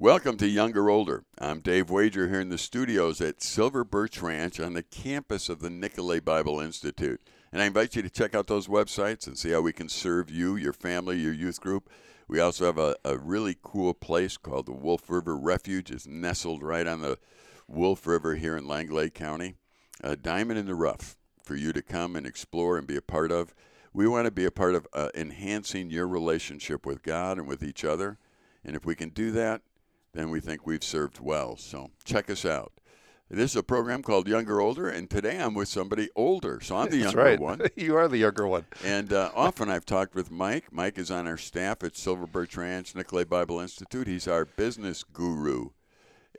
Welcome to Younger Older. I'm Dave Wager here in the studios at Silver Birch Ranch on the campus of the Nicolet Bible Institute. And I invite you to check out those websites and see how we can serve you, your family, your youth group. We also have a, a really cool place called the Wolf River Refuge. It's nestled right on the Wolf River here in Langlade County. A diamond in the rough for you to come and explore and be a part of. We want to be a part of uh, enhancing your relationship with God and with each other. And if we can do that, then we think we've served well. So check us out. This is a program called Younger Older, and today I'm with somebody older. So I'm the That's younger right. one. you are the younger one. And uh, often I've talked with Mike. Mike is on our staff at Silver Birch Ranch, Nicolet Bible Institute. He's our business guru.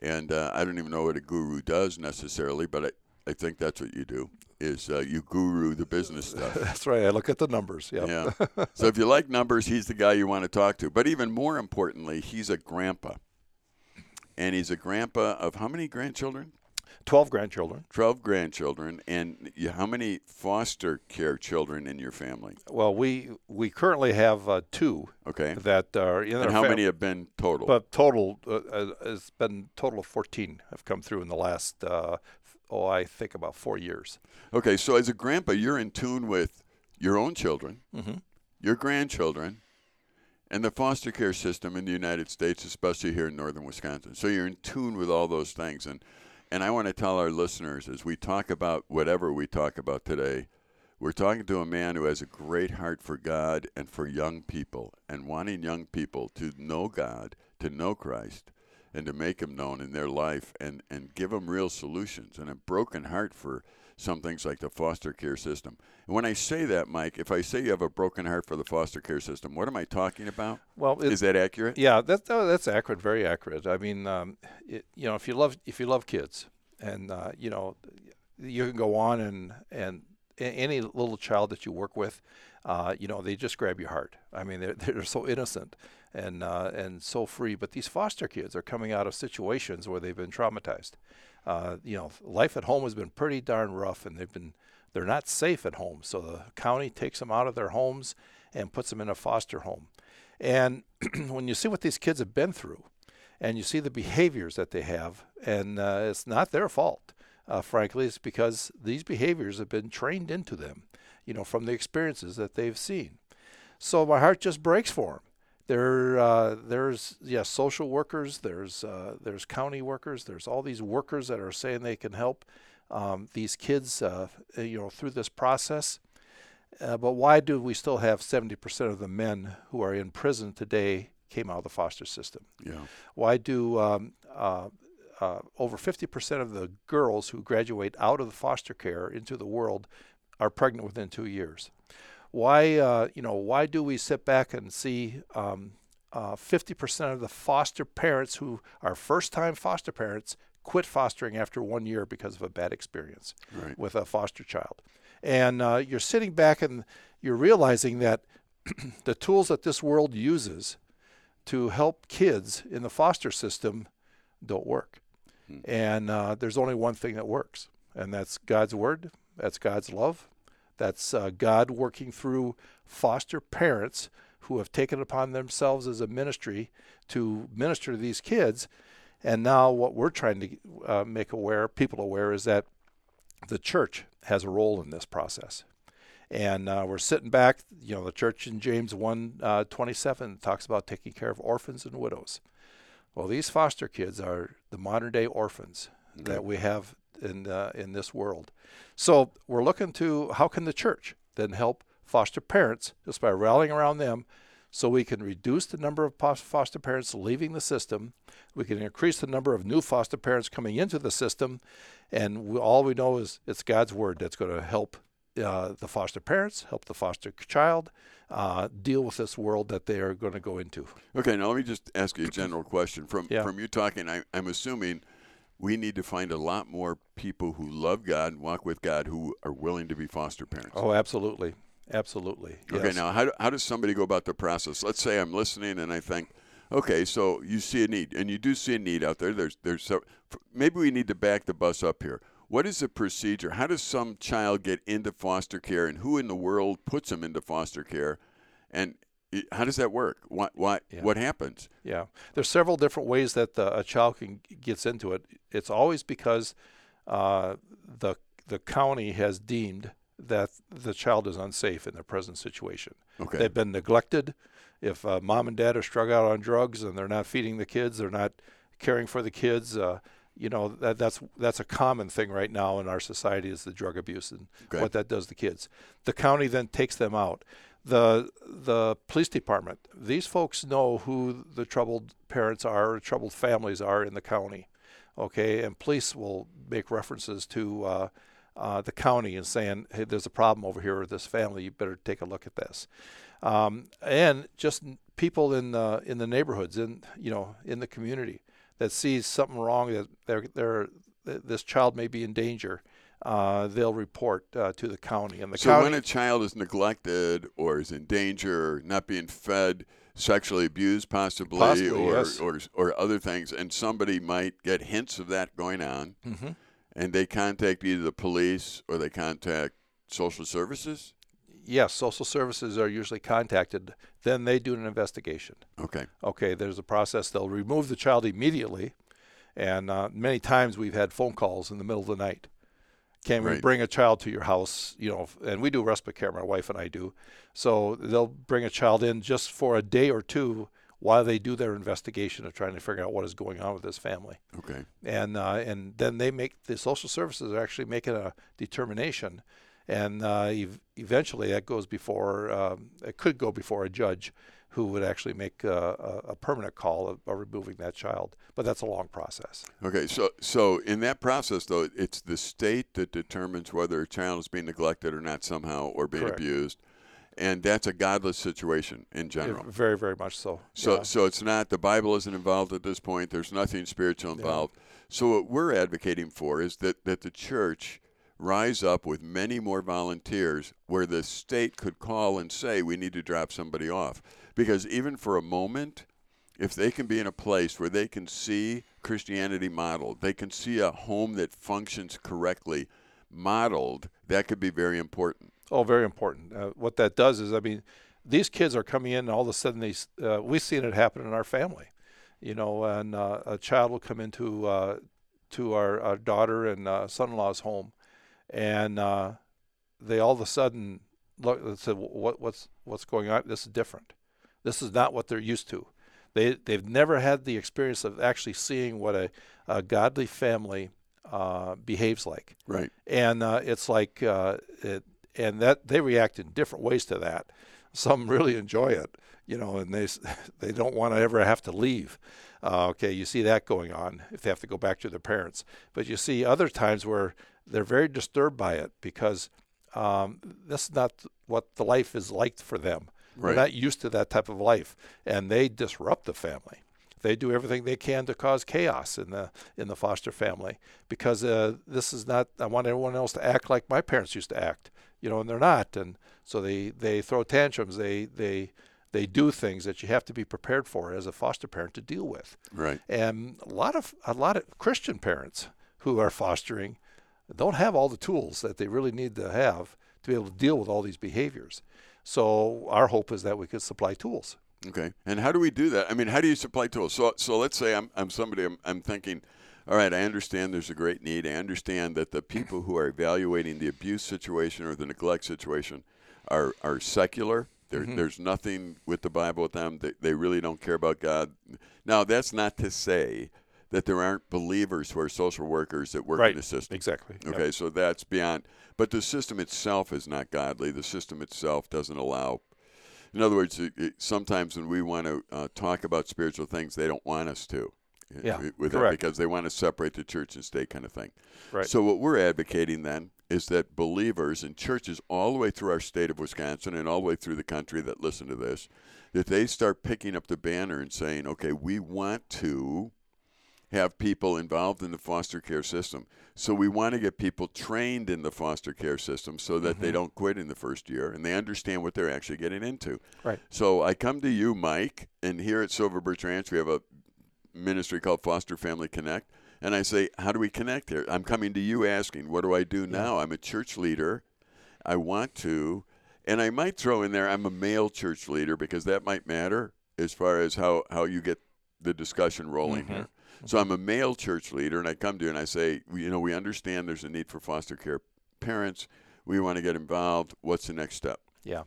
And uh, I don't even know what a guru does necessarily, but I, I think that's what you do, is uh, you guru the business stuff. That's right. I look at the numbers. Yep. Yeah. so if you like numbers, he's the guy you want to talk to. But even more importantly, he's a grandpa. And he's a grandpa of how many grandchildren? 12 grandchildren. 12 grandchildren. And you, how many foster care children in your family? Well, we we currently have uh, two Okay. that are in And how fam- many have been total? But total, uh, uh, it's been total of 14 have come through in the last, uh, oh, I think about four years. okay, so as a grandpa, you're in tune with your own children, Mm-hmm. your grandchildren, and the foster care system in the United States, especially here in northern Wisconsin. So you're in tune with all those things. And, and I want to tell our listeners as we talk about whatever we talk about today, we're talking to a man who has a great heart for God and for young people and wanting young people to know God, to know Christ, and to make him known in their life and, and give them real solutions and a broken heart for some things like the foster care system. And when I say that, Mike, if I say you have a broken heart for the foster care system, what am I talking about? Well, it, Is that accurate? yeah, that's oh, that's accurate, very accurate. I mean, um, it, you know, if you love if you love kids, and uh, you know, you can go on and and any little child that you work with, uh, you know, they just grab your heart. I mean, they're they're so innocent and uh, and so free. But these foster kids are coming out of situations where they've been traumatized. Uh, you know, life at home has been pretty darn rough, and they've been they're not safe at home. So the county takes them out of their homes and puts them in a foster home. And when you see what these kids have been through, and you see the behaviors that they have, and uh, it's not their fault, uh, frankly, it's because these behaviors have been trained into them, you know, from the experiences that they've seen. So my heart just breaks for them. There, uh, there's yeah, social workers. There's uh, there's county workers. There's all these workers that are saying they can help um, these kids, uh, you know, through this process. Uh, but why do we still have 70% of the men who are in prison today came out of the foster system? Yeah. Why do um, uh, over 50% of the girls who graduate out of the foster care into the world are pregnant within two years? Why, uh, you know, why do we sit back and see um, uh, 50% of the foster parents who are first-time foster parents quit fostering after one year because of a bad experience Right. with a foster child? And uh, you're sitting back and you're realizing that the tools that this world uses to help kids in the foster system don't work. And uh, there's only one thing that works, and that's God's word, that's God's love, that's uh, God working through foster parents who have taken upon themselves as a ministry to minister to these kids. And now, what we're trying to uh, make aware, people aware, is that the church has a role in this process. And uh, we're sitting back, you know, the church in James 1 uh, 27 talks about taking care of orphans and widows. Well, these foster kids are the modern day orphans that we have in, uh, in this world. So we're looking to how can the church then help foster parents just by rallying around them so we can reduce the number of foster parents leaving the system. We can increase the number of new foster parents coming into the system. And we, all we know is it's God's word that's going to help uh, the foster parents, help the foster child uh, deal with this world that they are going to go into. Okay, now let me just ask you a general question. From Yeah. from you talking, I, I'm assuming we need to find a lot more people who love God and walk with God who are willing to be foster parents. Oh, absolutely. Absolutely. Okay, yes. now how, do, how does somebody go about the process? Let's say I'm listening and I think, okay, so you see a need, and you do see a need out there. There's there's so, maybe we need to back the bus up here. What is the procedure? How does some child get into foster care, and who in the world puts them into foster care? And how does that work? What what Yeah. what happens? Yeah, there's several different ways that the, a child can gets into it. It's always because uh, the the county has deemed that the child is unsafe in their present situation. Okay. They've been neglected. If uh, mom and dad are struck out on drugs and they're not feeding the kids, they're not caring for the kids. Uh, you know that that's that's a common thing right now in our society is the drug abuse and Okay. what that does to kids. The county then takes them out. The the police department. These folks know who the troubled parents are, or troubled families are in the county. Okay, and police will make references to uh, uh, the county and saying, "Hey, there's a problem over here with this family. You better take a look at this." Um, and just people in the in the neighborhoods, in you know, in the community that sees something wrong that they're, they're this child may be in danger. Uh, they'll report uh, to the county, and the so county. when a child is neglected or is in danger, not being fed, sexually abused, possibly, Possibly, or, yes. or or other things, and somebody might get hints of that going on, Mhm. and they contact either the police or they contact social services. Yes, social services are usually contacted. Then they do an investigation. Okay. Okay, there's a process. They'll remove the child immediately, and uh, many times we've had phone calls in the middle of the night. Can we Right. bring a child to your house? You know, and we do respite care. My wife and I do. So they'll bring a child in just for a day or two while they do their investigation of trying to figure out what is going on with this family Okay. and uh, and then they make the social services are actually making a determination, and uh, ev- eventually that goes before um, it could go before a judge who would actually make a, a, a permanent call of, of removing that child. But that's a long process. Okay, so so in that process, though, it's the state that determines whether a child is being neglected or not somehow, or being Correct. abused, and that's a godless situation in general. Very very much so. So Yeah. so it's not the Bible isn't involved at this point. There's nothing spiritual involved. So what we're advocating for is that that the church rise up with many more volunteers where the state could call and say we need to drop somebody off because even for a moment if they can be in a place where they can see Christianity modeled, they can see a home that functions correctly modeled, that could be very important. Oh, very important. Uh, what that does is, I mean, these kids are coming in, and all of a sudden, they uh, we've seen it happen in our family. You know, and uh, a child will come into uh, to our, our daughter and uh, son-in-law's home, and uh, they all of a sudden look and say, "What what's what's going on? This is different. This is not what they're used to." They they've never had the experience of actually seeing what a, a godly family uh, behaves like Right. and uh, it's like uh, it, and that they react in different ways to that. Some really enjoy it, you know, and they they don't want to ever have to leave. Uh, okay, you see that going on if they have to go back to their parents. But you see other times where they're very disturbed by it because um, that's not what the life is like for them. Right. They're not used to that type of life, and they disrupt the family. They do everything they can to cause chaos in the in the foster family because uh, this is not. I want everyone else to act like my parents used to act, you know, and they're not. And so they they throw tantrums. They they they do things that you have to be prepared for as a foster parent to deal with. Right. And a lot of a lot of Christian parents who are fostering don't have all the tools that they really need to have to be able to deal with all these behaviors. So our hope is that we could supply tools. Okay. And how do we do that? I mean, how do you supply tools? So, so let's say I'm, I'm somebody, I'm, I'm thinking, all right, I understand there's a great need. I understand that the people who are evaluating the abuse situation or the neglect situation are, are secular. There, mm-hmm. There's nothing with the Bible with them. They, they really don't care about God. Now, that's not to say that there aren't believers who are social workers that work Right. in the system. Exactly. Yep. Okay, so that's beyond. But the system itself is not godly. The system itself doesn't allow. In other words, it, it, sometimes when we want to uh, talk about spiritual things, they don't want us to. Yeah, with correct. because they want to separate the church and state, kind of thing. Right. So what we're advocating then is that believers and churches all the way through our state of Wisconsin and all the way through the country that listen to this, that they start picking up the banner and saying, okay, we want to have people involved in the foster care system. So we want to get people trained in the foster care system so that Mm-hmm. they don't quit in the first year and they understand what they're actually getting into. Right. So I come to you, Mike, and here at Silver Birch Ranch we have a ministry called Foster Family Connect. And I say, How do we connect here? I'm coming to you asking, What do I do now? I'm a church leader. I want to And I might throw in there, I'm a male church leader because that might matter as far as how, how you get the discussion rolling Mhm. here. So I'm a male church leader, and I come to you and I say, you know, we understand there's a need for foster care parents. We want to get involved. What's the next step? Yeah,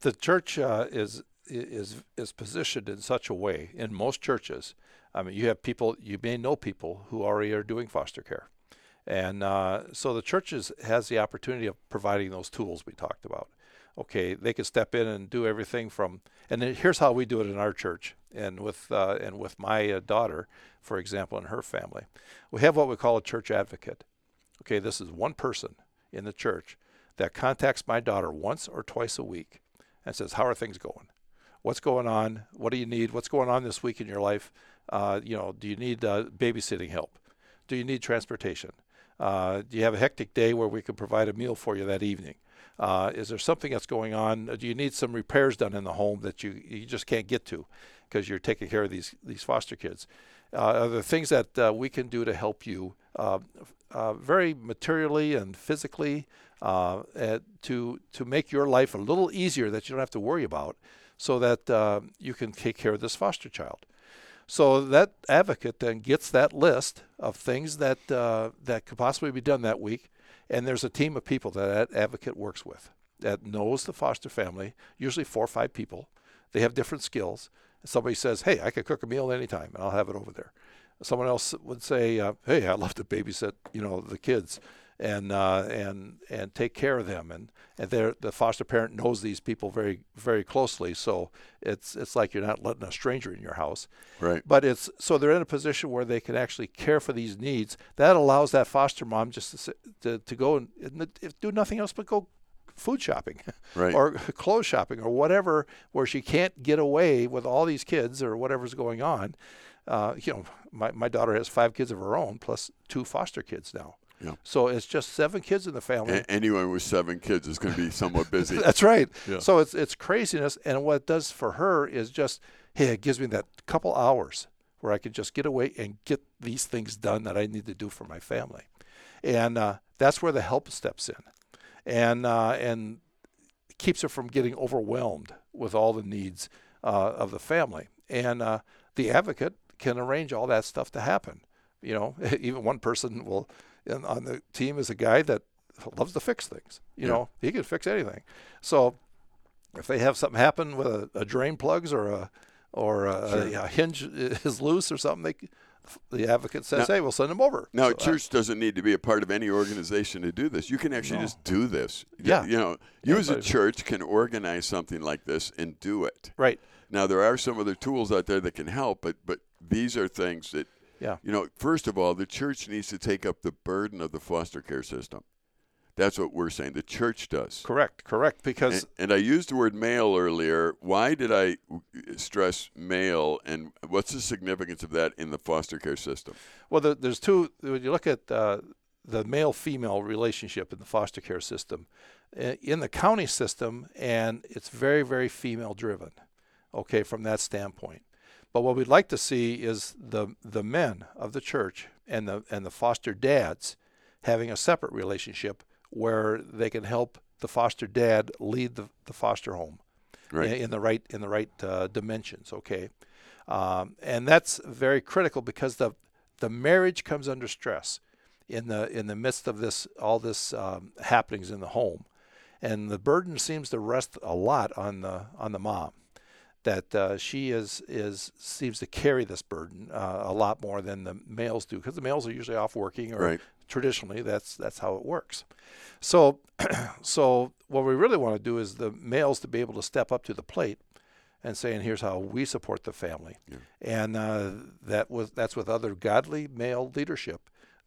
the church uh, is is is positioned in such a way in most churches. I mean, you have people you may know people who already are doing foster care, and uh, so the church has the opportunity of providing those tools we talked about. Okay, they can step in and do everything from, and here's how we do it in our church, and with uh, and with my uh, daughter, for example, and her family, we have what we call a church advocate. Okay, this is one person in the church that contacts my daughter once or twice a week and says, "How are things going? What's going on? What do you need? What's going on this week in your life? Uh, you know, do you need uh, babysitting help? Do you need transportation? Uh, do you have a hectic day where we could provide a meal for you that evening? Uh, is there something that's going on? Do you need some repairs done in the home that you, you just can't get to because you're taking care of these these foster kids? Uh, are there things that uh, we can do to help you uh, uh, very materially and physically uh, at, to to make your life a little easier that you don't have to worry about, so that uh, you can take care of this foster child. So that advocate then gets that list of things that uh, that could possibly be done that week, and there's a team of people that that advocate works with that knows the foster family, usually four or five people. They have different skills. Somebody says, "Hey, I could cook a meal anytime, and I'll have it over there." Someone else would say, uh, "Hey, I love to babysit, you know, the kids." And uh, and and take care of them. And and the foster parent knows these people very very closely, so it's it's like you're not letting a stranger in your house. Right. But it's so they're in a position where they can actually care for these needs. That allows that foster mom just to to, to go and, and do nothing else but go food shopping right. or clothes shopping or whatever where she can't get away with all these kids or whatever's going on uh, you know my, my daughter has five kids of her own plus two foster kids now yeah. So it's just seven kids in the family. A- anyone with seven kids is going to be somewhat busy. That's right. Yeah. So it's it's craziness, and what it does for her is just hey, it gives me that couple hours where I can just get away and get these things done that I need to do for my family, and uh, that's where the help steps in, and uh, and keeps her from getting overwhelmed with all the needs uh, of the family, and uh, the advocate can arrange all that stuff to happen. You know, even one person will and on the team is a guy that loves to fix things. You Yeah. know, he can fix anything. So if they have something happen with a, a drain plugs or a or a, Sure. a hinge is loose or something, they, the advocate says, Now- "Hey, we'll send him over." Now, So, uh, church doesn't need to be a part of any organization to do this. You can actually No. just do this. Yeah. You know, you Yeah, as a church can organize something like this and do it. right? Now, there are some other tools out there that can help, but but these are things that Yeah. you know. First of all, the church needs to take up the burden of the foster care system. That's what we're saying. The church does. Correct. Correct. Because And, and I used the word male earlier. Why did I stress male, and what's the significance of that in the foster care system? Well, the, there's two. When you look at uh, the male-female relationship in the foster care system, uh, in the county system, and it's very, very female-driven. Okay, from that standpoint. But what we'd like to see is the the men of the church and the and the foster dads having a separate relationship where they can help the foster dad lead the, the foster home Right. in, in the right in the right uh, dimensions. Okay, um, and that's very critical because the the marriage comes under stress in the in the midst of this all this um, happenings in the home, and the burden seems to rest a lot on the on the mom. That uh, she is is seems to carry this burden uh, a lot more than the males do because the males are usually off working or Right. traditionally that's that's how it works. So so what we really want to do is the males to be able to step up to the plate and saying here's how we support the family Yeah. and uh, that was that's with other godly male leadership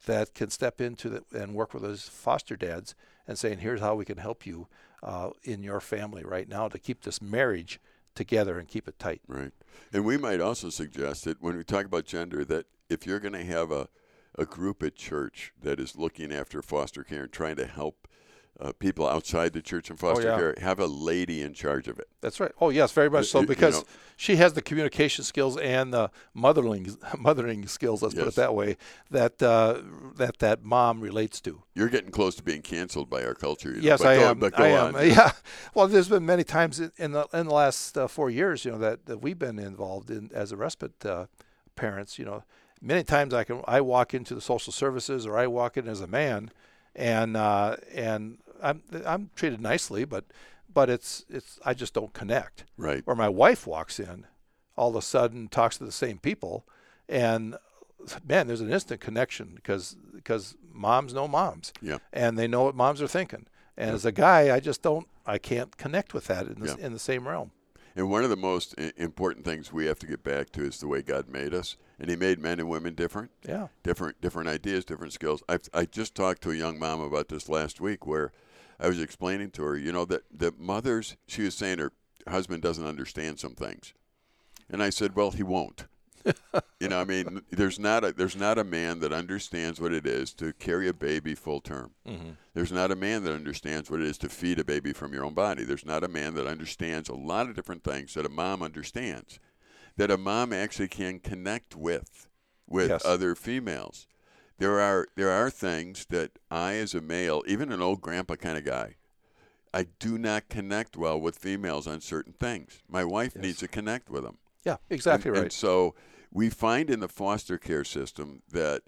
that can step into the, and work with those foster dads and saying here's how we can help you uh, in your family right now to keep this marriage together and keep it tight Right. And we might also suggest that when we talk about gender, that if you're going to have a, a group at church that is looking after foster care and trying to help uh, people outside the church and foster Oh, yeah. care have a lady in charge of it. That's right. Oh yes, very much You- so you because know- she has the communication skills and the mothering mothering skills. Let's put it that way. That uh, that that mom relates to. You're getting close to being canceled by our culture. You know, Yes, but I am. But go I am. on. Yeah. Well, there's been many times in- in the in the last uh, four years, you know, that, that we've been involved in as a respite uh, parents. You know, many times I can I walk into the social services or I walk in as a man, and uh, and I'm I'm treated nicely, but but it's it's I just don't connect. Right. Or my wife walks in, all of a sudden talks to the same people, and man, there's an instant connection because because moms know moms Yeah. and they know what moms are thinking. And as a guy, I just don't, I can't connect with that in the, Yeah. in the same realm. And one of the most important things we have to get back to is the way God made us, and He made men and women different. Yeah. different different ideas, different skills. I I just talked to a young mom about this last week where I was explaining to her, you know, that that mothers. She was saying her husband doesn't understand some things, and I said, well, he won't. you know, I mean, there's not a there's not a man that understands what it is to carry a baby full term. Mm-hmm. There's not a man that understands what it is to feed a baby from your own body. There's not a man that understands a lot of different things that a mom understands, that a mom actually can connect with, with Yes. other females. There are there are things that I, as a male, even an old grandpa kind of guy, I do not connect well with females on certain things. My wife Yes. needs to connect with them. Yeah, exactly And- right. And so we find in the foster care system that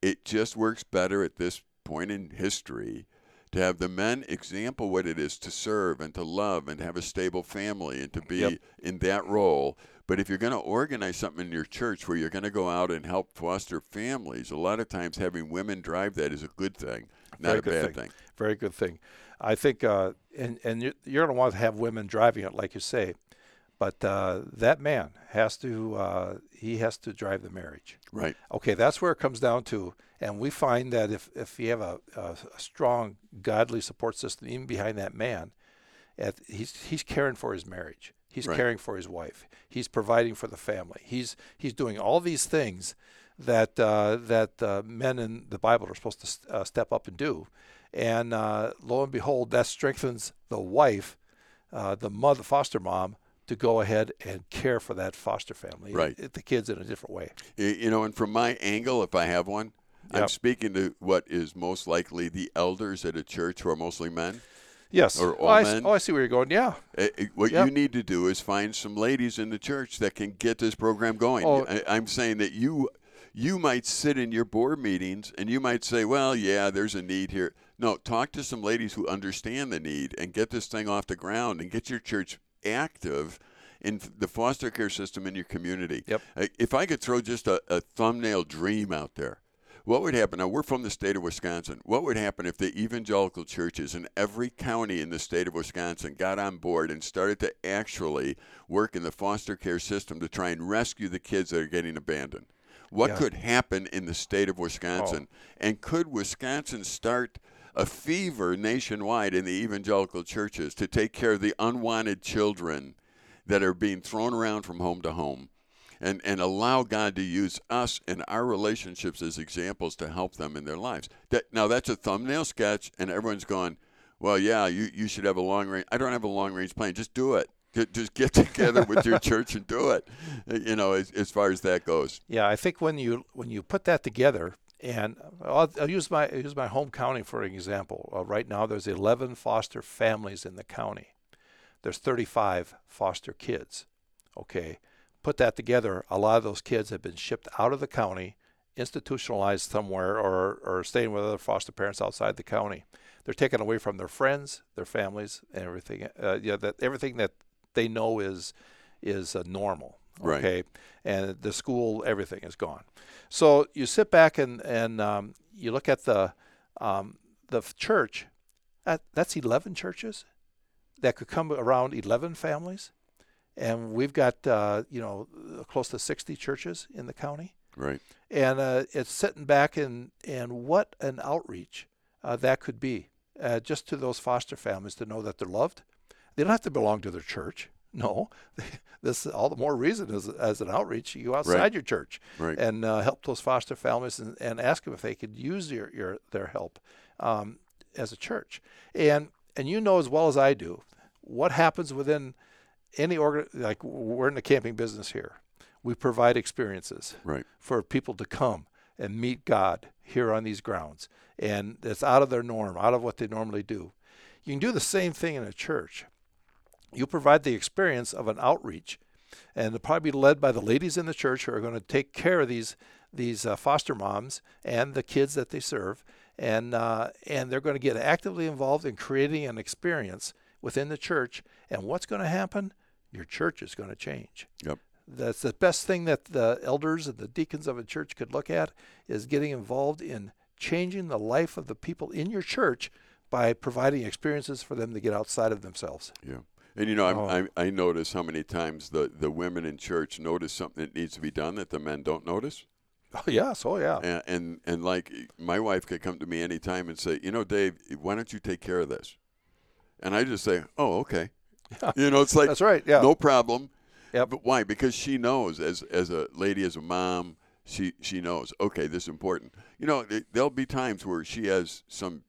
it just works better at this point in history to have the men example what it is to serve and to love and have a stable family and to be Yep. in that role. But if you're going to organize something in your church where you're going to go out and help foster families, a lot of times having women drive that is a good thing, not Very a bad thing. thing. Very good thing. I think, uh, and, and you're, you're going to want to have women driving it, like you say. But uh, that man has to, uh, he has to drive the marriage. Right. Okay, that's where it comes down to. And we find that if, if you have a, a, a strong, godly support system, even behind that man, at, he's, he's caring for his marriage. He's Right. caring for his wife. He's providing for the family. He's, he's doing all these things that, uh, that uh, men in the Bible are supposed to s- uh, step up and do. And uh, lo and behold, that strengthens the wife, uh, the mother, foster mom, to go ahead and care for that foster family, Right. the kids in a different way. You know, and from my angle, if I have one, I'm speaking to what is most likely the elders at a church who are mostly men. Yes. Or oh, all I, s- men? oh, I see where you're going. Yeah. Uh, What Yep. you need to do is find some ladies in the church that can get this program going. Oh. I, I'm saying that you you might sit in your board meetings and you might say, "Well, yeah, there's a need here." No, talk to some ladies who understand the need and get this thing off the ground and get your church active in the foster care system in your community. Yep. If I could throw just a, a thumbnail dream out there, what would happen? Now, we're from the state of Wisconsin. What would happen if the evangelical churches in every county in the state of Wisconsin got on board and started to actually work in the foster care system to try and rescue the kids that are getting abandoned? What Yeah. could happen in the state of Wisconsin? Oh. And could Wisconsin start a fever nationwide in the evangelical churches to take care of the unwanted children that are being thrown around from home to home? And, and allow God to use us and our relationships as examples to help them in their lives. That now that's a thumbnail sketch, and everyone's going, "Well, yeah, you, you should have a long range." I don't have a long range plan. Just do it. Just get together with your church and do it. Uh, You know, as, as far as that goes. Yeah, I think when you when you put that together, and I'll, I'll use my I'll use my home county for an example. Uh, right now, there's 11 foster families in the county. There's 35 foster kids. Okay, put that together. A lot of those kids have been shipped out of the county, institutionalized somewhere, or or staying with other foster parents outside the county. They're taken away from their friends, their families, and everything. Uh, yeah, that everything that they know is is uh, normal. Right. And the school, everything is gone. So you sit back and and um, you look at the um, the church. That, that's 11 churches that could come around 11 families, and we've got uh, you know close to 60 churches in the county Right. and uh, it's sitting back and and what an outreach uh, that could be uh, just to those foster families to know that they're loved. They don't have to belong to their church. No, this all the more reason as as an outreach. You outside Right. your church Right. and uh, help those foster families and, and ask them if they could use your, your their help. Um, as a church. And and you know as well as I do what happens within any organ like we're in the camping business here. We provide experiences Right. for people to come and meet God here on these grounds. And it's out of their norm, out of what they normally do. You can do the same thing in a church. You provide the experience of an outreach, and they'll probably be led by the ladies in the church who are going to take care of these these uh, foster moms and the kids that they serve, and uh, and they're going to get actively involved in creating an experience within the church. And what's going to happen? Your church is going to change. Yep. That's the best thing that the elders and the deacons of a church could look at is getting involved in changing the life of the people in your church by providing experiences for them to get outside of themselves. Yeah. And you know, Oh. I I notice how many times the the women in church notice something that needs to be done that the men don't notice. Oh yes, oh yeah. And, and and like my wife could come to me anytime and say, you know, Dave, why don't you take care of this? And I just say, oh, okay. Yeah. You know, it's like That's right. Yeah. no problem. Yep. But why? Because she knows, as as a lady, as a mom, she she knows. Okay, this is important. You know, th- there'll be times where she has some.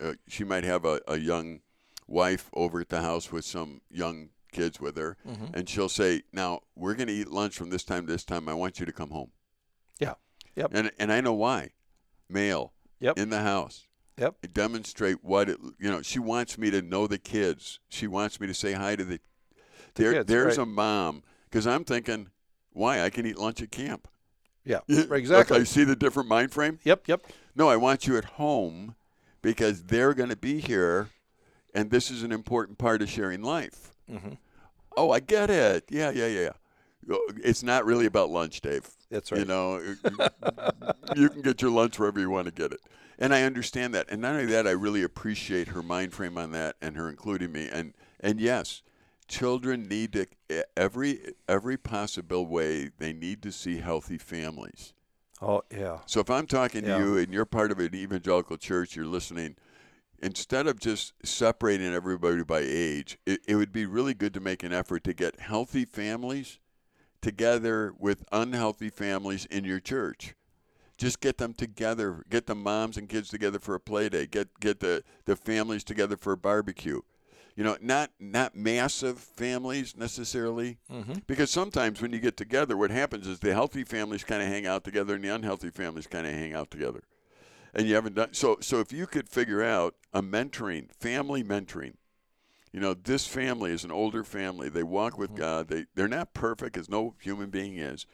Uh, she might have a, a young wife over at the house with some young kids with her, Mhm. and she'll say, "Now we're going to eat lunch from this time to this time. I want you to come home." Yeah. Yep. And and I know why. Male. Yep. In the house. Yep. Demonstrate what it. You know, she wants me to know the kids. She wants me to say hi to the. The there, kids, there's right. a mom because I'm thinking, why? I can eat lunch at camp. Yeah. Exactly. I see the different mind frame. Yep. Yep. No, I want you at home because they're going to be here, and this is an important part of sharing life. hmm Oh, I get it. Yeah, yeah, yeah. yeah. It's not really about lunch, Dave. That's right. You know, you can get your lunch wherever you want to get it. And I understand that. And not only that, I really appreciate her mind frame on that and her including me. And and yes, children need to every every possible way they need to see healthy families. Oh yeah. So if I'm talking Yeah. to you and you're part of an evangelical church, you're listening, instead of just separating everybody by age, it, it would be really good to make an effort to get healthy families together with unhealthy families in your church. Just get them together. Get the moms and kids together for a play day. Get get the, the families together for a barbecue. You know, not not massive families necessarily, hmm because sometimes when you get together, what happens is the healthy families kind of hang out together, and the unhealthy families kind of hang out together. And you haven't done so. So if you could figure out a mentoring, family mentoring, you know, this family is an older family. They walk with God. They they're not perfect, as no human being is,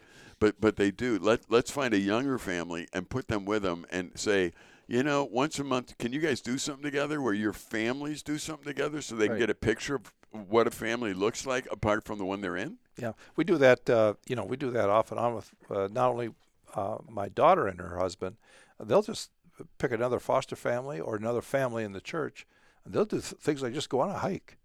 but but they do. Let let's find a younger family and put them with them and say. You know, once a month, can you guys do something together where your families do something together so they can get a picture of what a family looks like apart from the one they're in? Yeah, we do that. Uh, you know, we do that off and on with uh, not only uh, my daughter and her husband. They'll just pick another foster family or another family in the church, and they'll do th- things like just go on a hike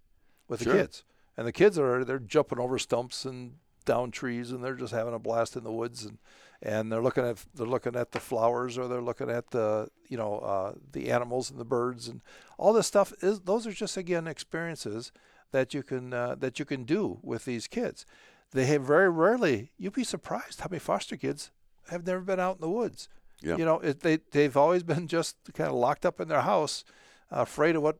with Sure. the kids. And the kids are they're jumping over stumps and down trees, and they're just having a blast in the woods, and and they're looking at they're looking at the flowers or they're looking at the you know uh, the animals and the birds and all this stuff is those are just again experiences that you can uh, that you can do with these kids. They have very rarely. You'd be surprised how many foster kids have never been out in the woods. Yeah. You know, it, they they've always been just kind of locked up in their house, afraid of what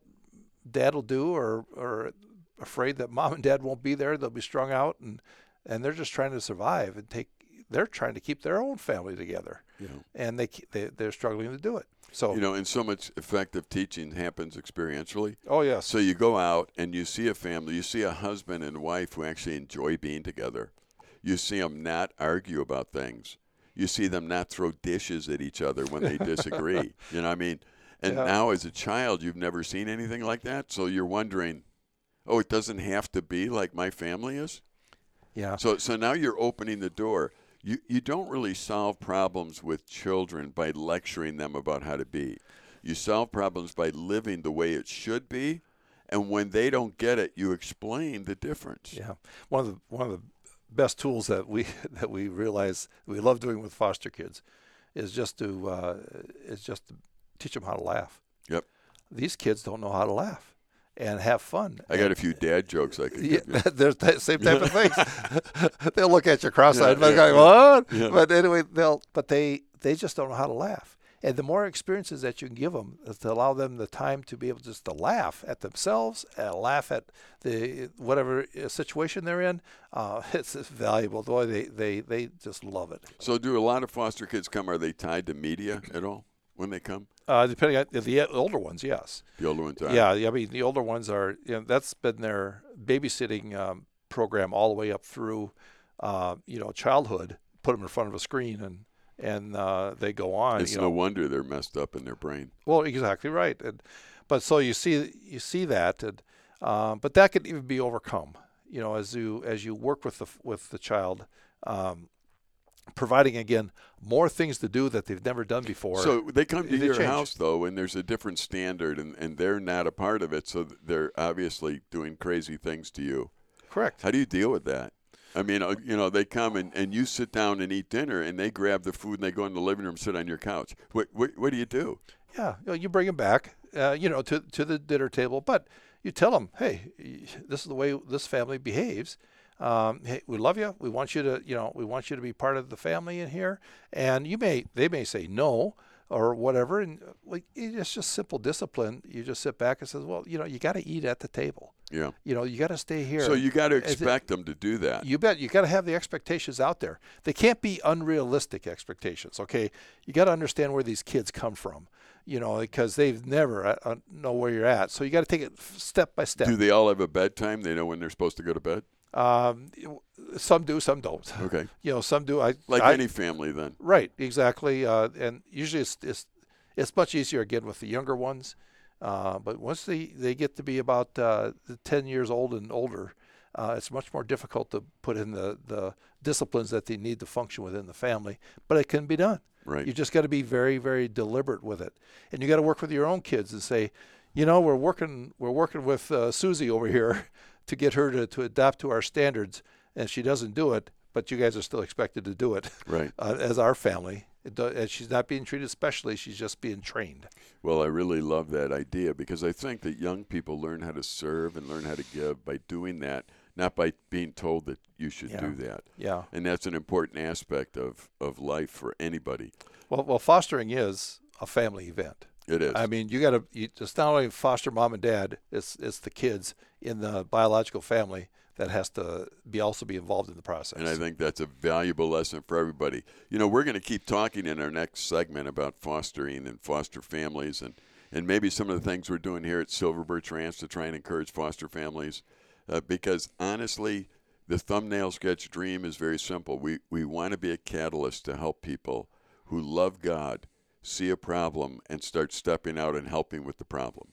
dad will do, or or afraid that mom and dad won't be there. They'll be strung out, and and they're just trying to survive and take. They're trying to keep their own family together, know, and they, they they're struggling to do it. So you know, and so much effective teaching happens experientially. oh yes, So you go out and you see a family, you see a husband and wife who actually enjoy being together. You see them not argue about things. You see them not throw dishes at each other when they disagree. you know what I mean? And Yeah. now as a child, you've never seen anything like that. So you're wondering, oh, it doesn't have to be like my family is? Yeah, So so now you're opening the door. You you don't really solve problems with children by lecturing them about how to be. You solve problems by living the way it should be, and when they don't get it, you explain the difference. Yeah, one of the one of the best tools that we that we realize we love doing with foster kids is just to uh, is just to teach them how to laugh. Yep. These kids don't know how to laugh and have fun. I got a few dad jokes I could Yeah, give you. there's that same type of things. they'll look at you cross-eyed, Yeah, but yeah, going, "What?" Yeah. But anyway, they'll but they they just don't know how to laugh. And the more experiences that you can give them to allow them the time to be able just to laugh at themselves, and laugh at the whatever uh, situation they're in, uh, it's valuable. The way they, they, they just love it. So, do a lot of foster kids come? Are they tied to media at all when they come? Uh, depending on the older ones, yes. The older ones are. Yeah, I mean the older ones are. You know, that's been their babysitting um, program all the way up through, uh, you know, childhood. Put them in front of a screen and and uh, they go on. It's no know. wonder they're messed up in their brain. Well, exactly right. And, but so you see you see that, and, uh, but that can even be overcome. You know, as you as you work with the with the child, um, providing again more things to do that they've never done before. So they come to They your change. house though, and there's a different standard, and, and they're not a part of it, so they're obviously doing crazy things to you. correct. How do you deal with that? I mean, uh, you know, they come and, and you sit down and eat dinner, and they grab the food and they go in the living room, sit on your couch. What what, what do you do? Yeah, you, know, you bring them back, uh, you know, to to the dinner table, but you tell them, hey, this is the way this family behaves. Um, hey, we love you. We want you to, you know, we want you to be part of the family in here. And you may, they may say no or whatever, and uh, like it's just simple discipline. You just sit back and says, well, you know, you got to eat at the table. Yeah. You know, you got to stay here. So you got to As it- expect them to do that. You bet. You got to have the expectations out there. They can't be unrealistic expectations. Okay, you got to understand where these kids come from. You know, because they've never uh, uh, know where you're at. So you got to take it step by step. Do they all have a bedtime? They know when they're supposed to go to bed. Um, some do, some don't. Okay. You know, some do. I Like I- any family, then. Right, exactly. Uh, and usually it's, it's it's much easier again with the younger ones. Uh, but once they, they get to be about uh, the 10 years old and older, uh, it's much more difficult to put in the, the disciplines that they need to function within the family. But it can be done. Right. You just got to be very, very deliberate with it, and you got to work with your own kids and say, you know, we're working we're working with uh, Susie over here to get her to, to adapt to our standards, and she doesn't do it, but you guys are still expected to do it Right. uh, as our family. And she's not being treated specially; she's just being trained. Well, I really love that idea because I think that young people learn how to serve and learn how to give by doing that, not by being told that you should Yeah. do that. Yeah. And that's an important aspect of, of life for anybody. Well, well, fostering is a family event. It is. I mean, you got to. It's not only foster mom and dad; it's it's the kids in the biological family that has to be also be involved in the process. And I think that's a valuable lesson for everybody. You know, we're going to keep talking in our next segment about fostering and foster families and, and maybe some of the things we're doing here at Silver Birch Ranch to try and encourage foster families. Uh, because honestly, the thumbnail sketch dream is very simple. We, we want to be a catalyst to help people who love God see a problem and start stepping out and helping with the problem.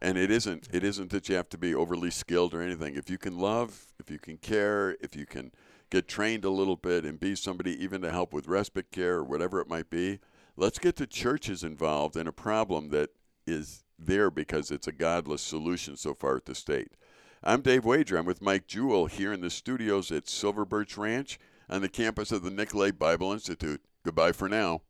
And it isn't it isn't that you have to be overly skilled or anything. If you can love if you can care if you can get trained a little bit and be somebody even to help with respite care or whatever it might be let's get the churches involved in a problem that is there because it's a godless solution so far at the state. I'm dave wager. I'm with mike jewell here in the studios at silver birch ranch on the campus of the nicolet bible institute. Goodbye for now